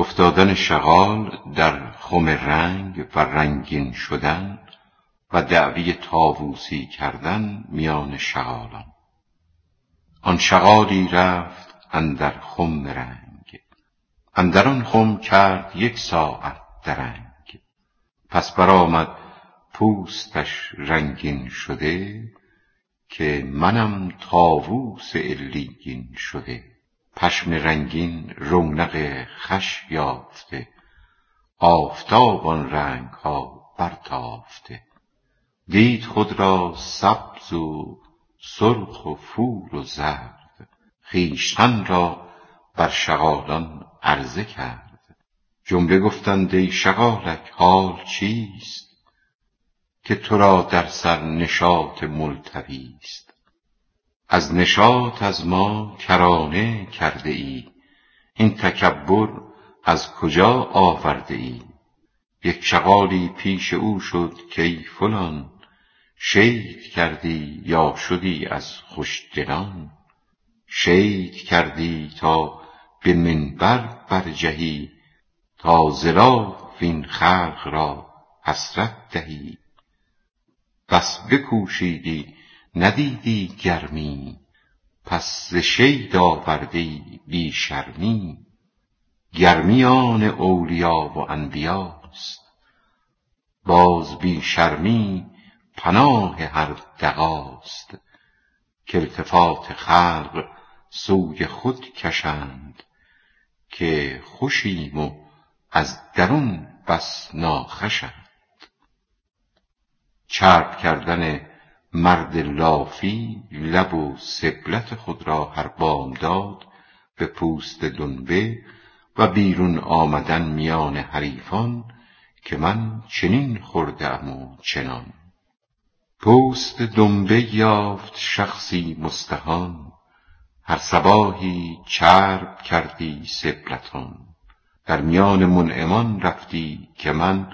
افتادن شغال در خم رنگ و رنگین شدن و دعوی تاووسی کردن میان شغالان. آن شغالی رفت اندر خم رنگ. اندر آن خم کرد یک ساعت درنگ. پس برآمد پوستش رنگین شده که منم تاووس علیین شده. پشم رنگین رونق خوش یافته. آفتاب آن رنگ ها برتافته. دید خود را سبز و سرخ و فور و زرد. خویشتن را بر شغالان عرضه کرد. جمله گفتند ای شغالک حال چیست؟ که تو را در سر نشاط ملتویست از نشاط از ما کرانه کرده ای. این تکبر از کجا آورده ای؟ یک شغالی پیش او شد کای فلان. شید کردی یا شدی از خوشدلان؟ شید کردی تا به منبر برجهی تا ز لاف این خلق را حسرت دهی. بس بکوشیدی ندیدی گرمی پس ز شید آوردی بی شرمی. گرمی آن اولیا و انبیاست باز بی شرمی پناه هر دغاست. کالتفات خلق سوی خود کشند که خوشیم و از درون بس ناخوشند. چرب کردن مرد لافی لب و سبلت خود را هر بامداد به پوست دنبه و بیرون آمدن میان حریفان که من چنین خورده ام و چنان. پوست دنبه یافت شخصی مستهان هر صباحی چرب کردی سبلتان. در میان منعمان رفتی که من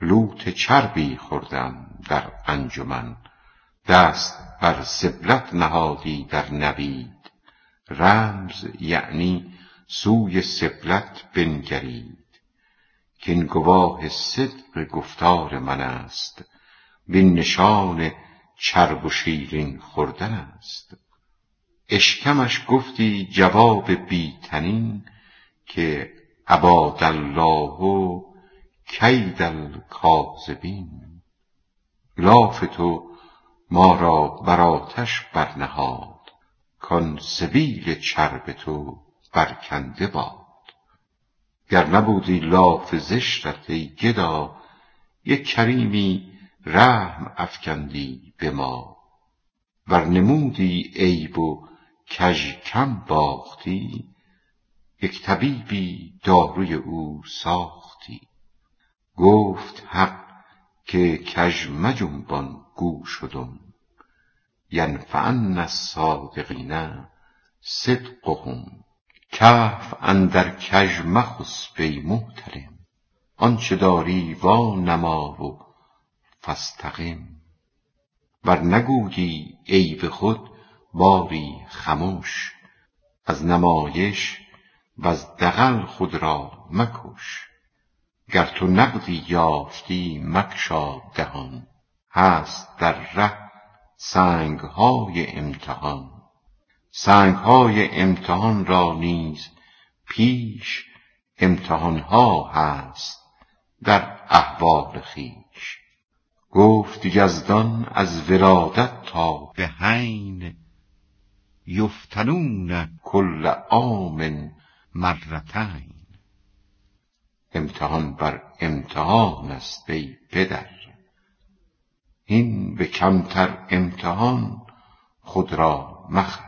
لوت چربی خوردم در انجمن. دست بر سبلت نهادی در نوید. رمز یعنی سوی سبلت بنگرید. کاین گواه صدق گفتار من است وین نشان چرب و شیرین خوردن است. اشکمش گفتی جواب بی طنین که ابادالله کید الکاذبین. لاف تو ما را بر آتش برنهاد کان سبیل چرب تو برکنده باد. گر نبودی لاف زشتت ای گدا یک کریمی رحم افکندی به ما. ور نمودی عیب و کژ کم باختی یک طبیبی داروی او ساختی. گفت حق که کژ مجنبان گوش و دم ینفعن الصادقین صدقهم. کهف اندر کژ مخسب ای محتلم آنچ داری وا نما و فاستقم. ور نگویی عیب خود باری خمش از نمایش وز دغل خود را مکش. گر تو نقدی یافتی مگشا دهان. هست در ره سنگ های امتحان. سنگ های امتحان را نیز پیش امتحان ها هست در احوال خویش گفت یزدان از ولادت تا به حین یفتنون کل عام مرتین. امتحان بر امتحان است ای پدر. هین به کمتر امتحان خود را مخر.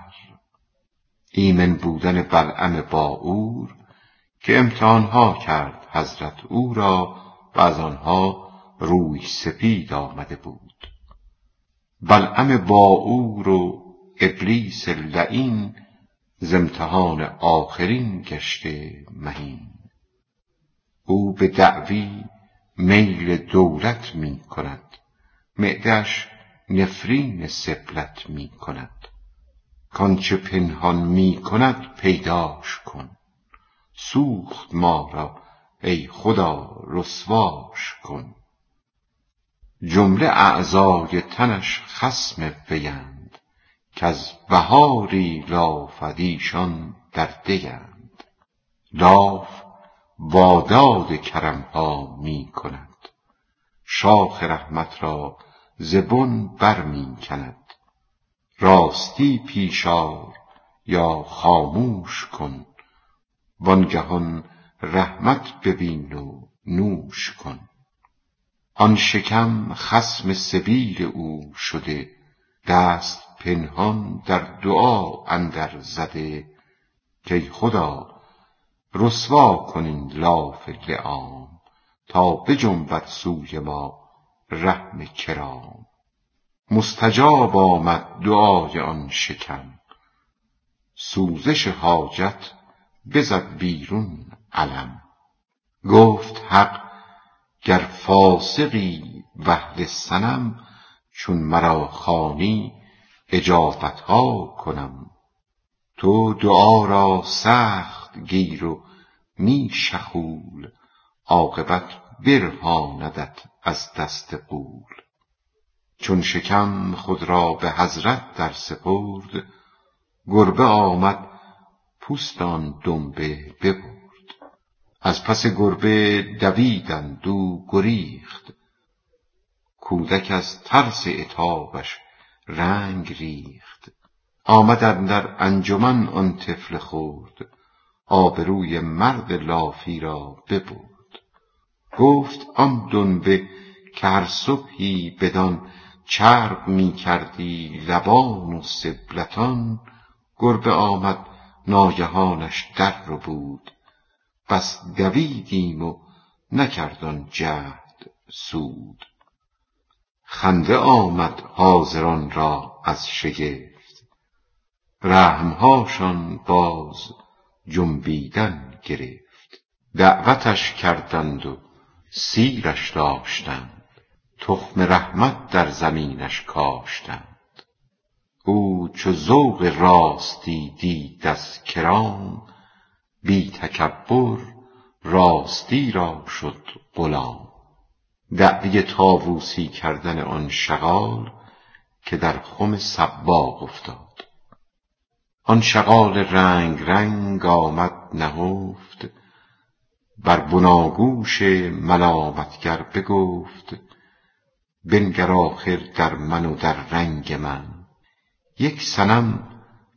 ایمن بودن بلعم باعور که امتحان ها کرد حضرت او را و از آنها روی سپید آمده بود. بلعم باعور و ابلیس لعین ز امتحان آخرین گشته مهین. او به دعوی میل دولت می کند. معدش نفرین سبلت می کند. کانچه پنهان می کند پیداش کن. سوخت ما را ای خدا رسواش کن. جمله اعضای تنش خصم ویند. کز بهاری لافد ایشان در دیند لاف واداد کرم ها می کند شاخ رحمت را ز بن بر می کند راستی پیش آر یا خاموش کن. وانگهان رحمت ببین و نوش کن. آن شکم خصم سبیل او شده. دست پنهان در دعا اندر زده. کای خدا رسوا کن این لاف لیام تا بجنبد سوی ما رحم کرام. مستجاب آمد دعای آن شکم سوزش حاجت بزد بیرون علم. گفت حق گر فاسقی واهل صنم چون مرا خوانی اجابت ها کنم. تو دعا را سخت گیر و می شخول عاقبت برهاندت از دست غول چون شکم خود را به حضرت در سپرد گربه آمد پوست آن دنبه ببرد. از پس گربه دویدند او گریخت. کودک از ترس عتابش رنگ ریخت. آمد اندر انجمن آن طفل خرد. آبروی مرد لافی را ببرد. گفت آن دنبه که هر صبحی بدان چرب می کردی لبان و سبلتان گربه آمد ناگهانش در ربود بس دویدیم و نکرد آن جهد سود. خنده آمد حاضران را از شگفت. رحمهاشان باز جنبیدن گرفت. دعوتش کردند و سیرش داشتند. تخم رحمت در زمینش کاشتند. او چو ذوق راستی دید از کرام بی تکبر راستی را شد غلام. دعوی طاووسی کردن آن شغال که در خم صباغ افتاد. آن شغال رنگ رنگ آمد نهفت بر بناگوش ملامتگر بگفت بنگر آخر در من و در رنگ من. یک صنم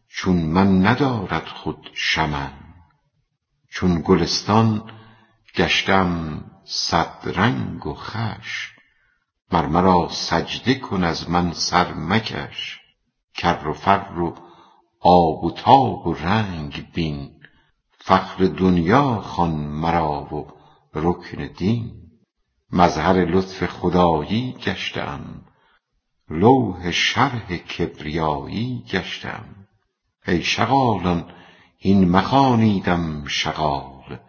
چون من ندارد خود شمن. چون گلستان گشتم صد رنگ و خوش مر مرا سجده کن از من سر مکش. کر و فر و آب و تاب و رنگ بین. فخر دنیا خوان مرا و رکن دین. مظهر لطف خدایی گشته ام لوح شرح کبریایی گشته ام ای شغالان هین مخوانیدم شغال.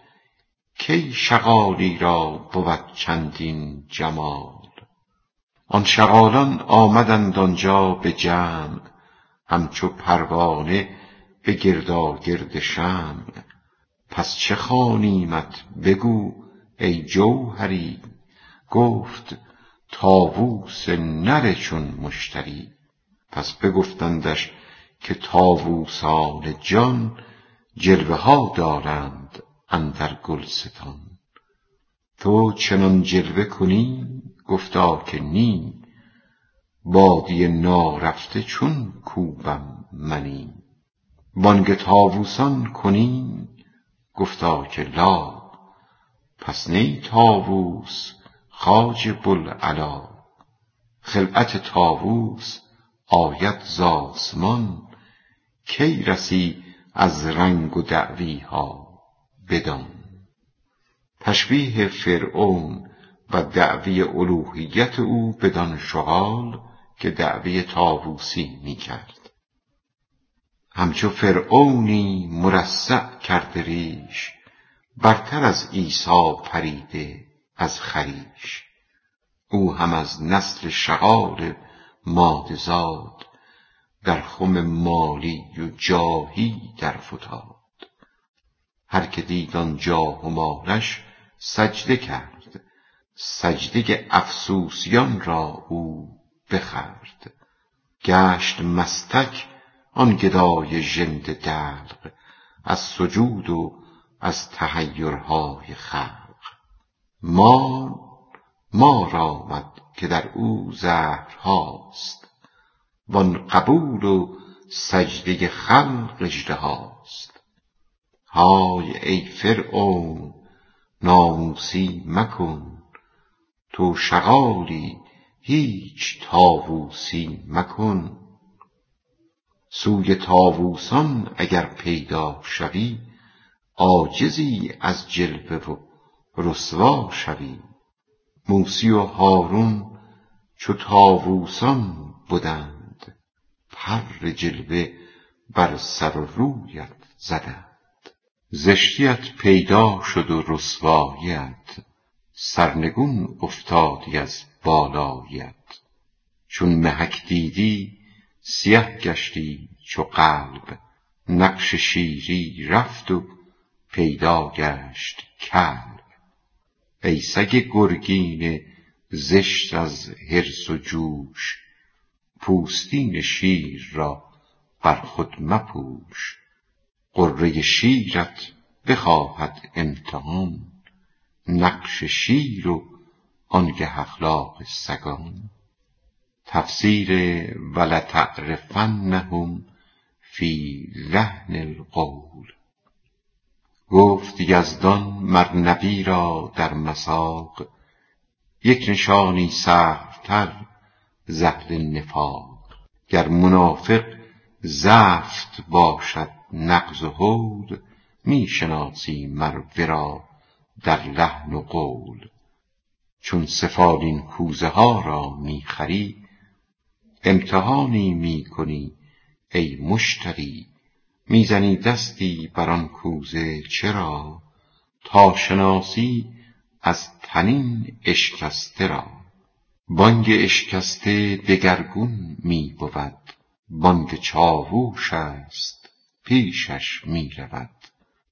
کی شغالی را بود چندین جمال؟ آن شغالان آمدند آنجا به جمع. همچو پروانه به گرداگرد شمع. پس چه خوانیمت؟ بگو ای جوهری. گفت طاووس نر چون مشتری. پس بگفتندش که طاووسان جان جلوه ها دارند اندر گلستان. تو چنان جلوه کنی؟ گفتا که نی. بادیه نارفته چون کوبم منی. بانگ طاووسان کنی گفتا که لا. پس نی طاووس خواجه بوالعلا. خلعت طاووس آید ز آسمان. کی رسی از رنگ و دعوی ها بدان. تشبیه فرعون و دعوی الوهیت او بدان شغال که دعوی طاووسی می کرد همچو فرعونی مرصع کرده ریش برتر از عیسی پریده از خریش. او هم از نسل شغال ماده زاد در خم مالی و جاهی در فتاد. هر که دید آن جاه و مالش سجده کرد سجده افسوسیان را او بخورد. گشت مستک آن گدای ژنده دلق از سجود و از تحیرهای خلق. مار مار آمد که در او زهرهاست. وان قبول و سجده خلق اژدهاست. های ای فرعون ناموسی مکن تو شغالی هیچ طاووسی مکن. سوی طاووسان اگر پیدا شوی عاجزی از جلوه و رسوا شوی. موسی و هارون چو طاووسان بدند پر جلوه بر سر و رویت زدند. زشتیت پیدا شد و رسواییت سرنگون افتادی از بالاییت چون محک دیدی سیه گشتی چو قلب. نقش شیری رفت و پیدا گشت کلب. ای سگ گرگین زشت از حرص و جوش پوستین شیر را بر خود مپوش. غره شیرت بخواهد امتحان. نقش شیر و آنگه اخلاق سگان. تفسیر ولتعرفنهم فی لحن القول. گفت یزدان مر نبی را در مساق یک نشانی سهلتر ز اهل نفاق. گر منافق زفت باشد نغز و هول می شناسی مر ورا در لحن و قول. چون سفالین کوزه ها را می خری امتحانی می کنی ای مشتری. می زنی دستی بر آن کوزه چرا؟ تا شناسی از طنین اشکسته را. بانگ اشکسته دگرگون می بود بانگ چاووش است پیشش می رود.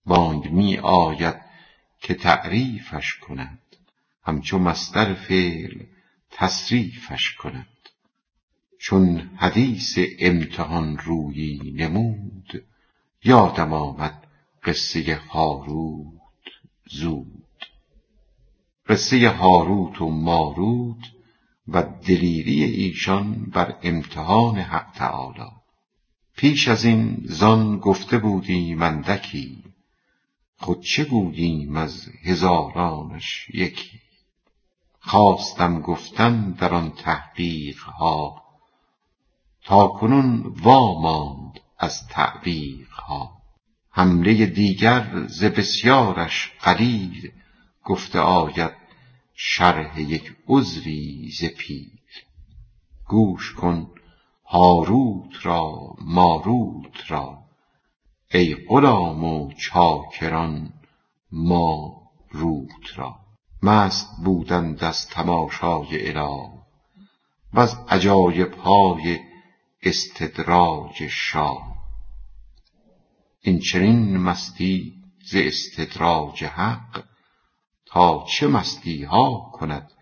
بانگ می آید که تعریفش کند همچو مصدر فعل تصریفش کند چون حدیث امتحان رویی نمود یادم آمد قصه هاروت زود. قصه هاروت و ماروت و دلیری ایشان بر امتحان حق تعالی. پیش از این زان گفته بودیم اندکی خود چه گوییم از هزارانش یکی؟ خواستم گفتن در آن تحقیق ها تا کنون واماند از تعویق ها حمله دیگر ز بسیارش قلیل گفته آید شرح یک عضوی ز پیل. گوش کن هاروت را ماروت را. ای غلام و چاکران ما روت را. مست بودند از تماشای اله وز عجایب های استدراج شاه. این چنین مستی ز استدراج حق تا چه مستی ها کند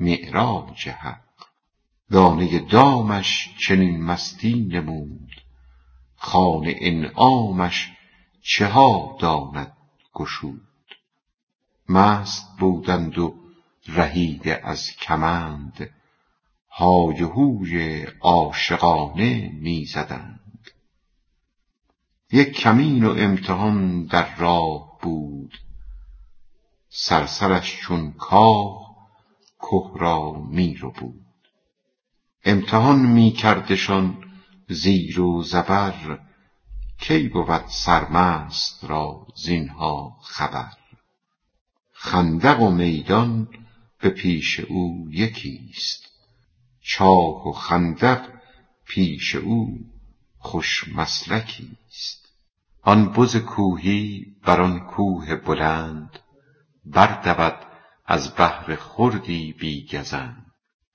معراج حق. دانه دامش چنین مستی نمود خوان انعامش چه ها داند گشود. مست بودند و رهیده از کمند های هوی عاشقانه می زدند یک کمین و امتحان در راه بود. صرصرش چون کاه که را می ربود امتحان می کردشان زیر و زبر کی بود سرمست را زینها خبر؟ خندق و میدان به پیش او یکیست چاه و خندق پیش او خوش مسلکیست. آن بز کوهی بر آن کوه بلند بردود از بهر خردی بی گزند.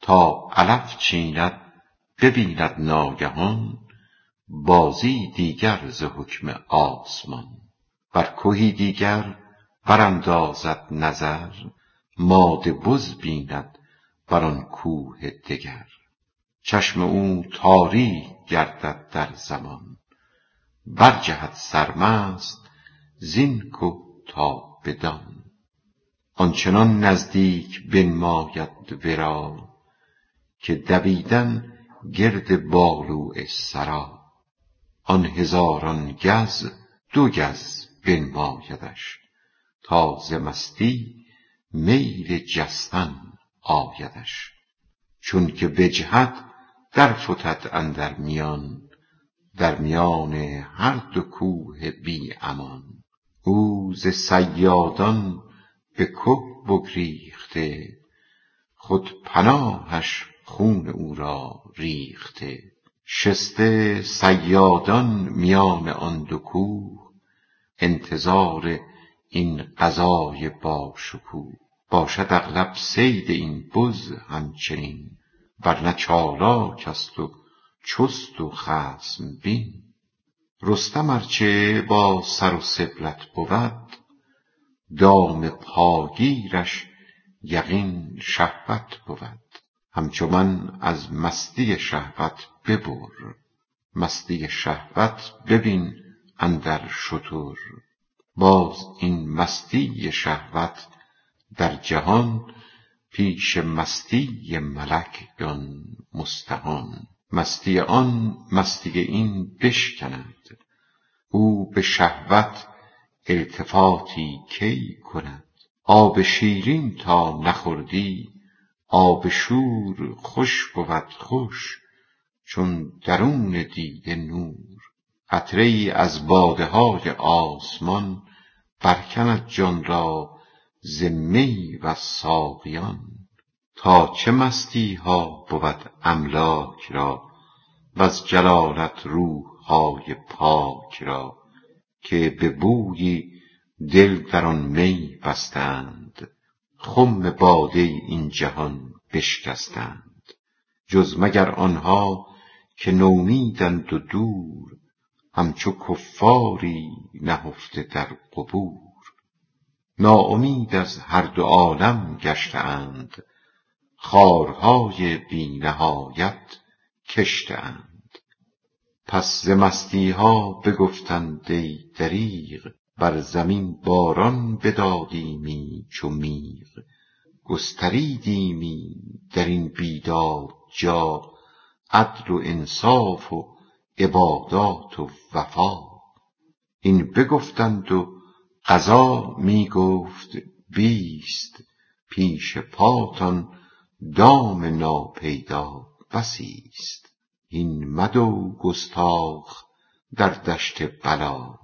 تا علف چیند ببیند ناگهان بازی دیگر ز حکم آسمان. بر کهی دیگر براندازد نظر ماده بز بیند بر آن کوه دگر. چشم او تاریک گردد در زمان برجهد سرمست زین که تا بدان. آنچنان نزدیک بنماید ورا که دویدن گرد بالوع سرا آن هزاران گز دو گز بنمایدش. تا ز مستی میل جستن آیدش. چونک بجهد درفتد اندر میان در میان هر دو کوه بی امان. او ز صیادان به که بگریخته خود پناهش خون او را ریخته. شسته صیادان میان آن دو کوه. انتظار این غذای باشکوه. باشد اغلب صید این بز همچنین. ور نه چالاک است و چست و خصم بین. رستم ار چه با سر و سبلت بود دام پاگیرش یقین شهوت بود. همچو من از مستی شهوت ببر. مستی شهوت ببین اندر شتر. باز این مستی شهوت در جهان پیش مستی ملک دان مستهان مستی آن مستی این بشکند. او به شهوت التفاتی کی کند؟ آب شیرین تا نخوردی آب شور خوش بود خوش چون درون دیده نور. قطره ای از باده های آسمان برکند جان را ز می وز ساقیان. تا چه مستی ها بود املاک را وز جلالت روح های پاک را که به بویی دل در آن می بستند. خم باده این جهان بشکستند. جز مگر آنها که نومیدند و دور همچو کفاری نهفته در قبور. ناامید از هر دو عالم گشته اند خارهای بی نهایت کشته اند پس ز مستی ها بگفتند ای دریغ بر زمین باران بدادیمی چو میغ گستریدیمی در این بیداد جا. عدل و انصاف و عبادات و وفا. این بگفتند و قضا می گفت بیست پیش پاتان دام ناپیدا بسی ست هین مدو گستاخ در دشت بلا.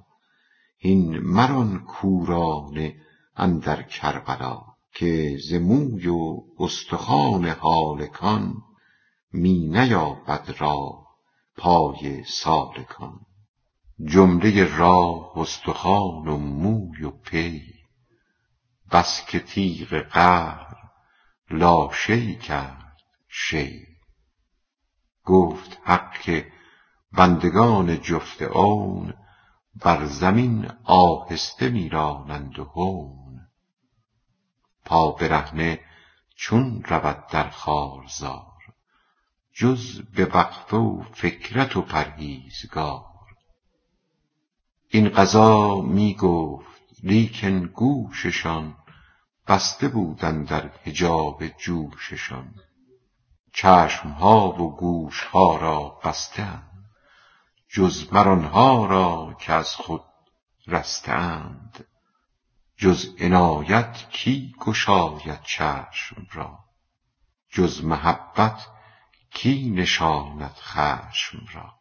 هین مران کورانه اندر کربلا که ز موی و استخوان هالکان می نیابد راه پای سالکان. جمله راه استخوان و موی و پی بس که تیغ قهر لاشیء کرد شی. گفت حق که بندگان جفت بر زمین آهسته می رانند و هون. پا برهنه چون رود در خارزار جز به وقفه و فکرت و پرهیزگار. این قضا می گفت لیکن گوششان بسته بود اندر حجاب جوششان. چشم ها و گوش ها را بسته ام جز مر آن ها را که از خود رسته اند جز عنایت کی گشاید چشم را؟ جز محبت کی نشاند خشم را؟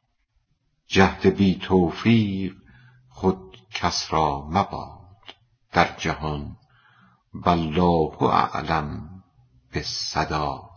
جهد بی توفیق خود کس را مباد در جهان والله اعلم بالصواب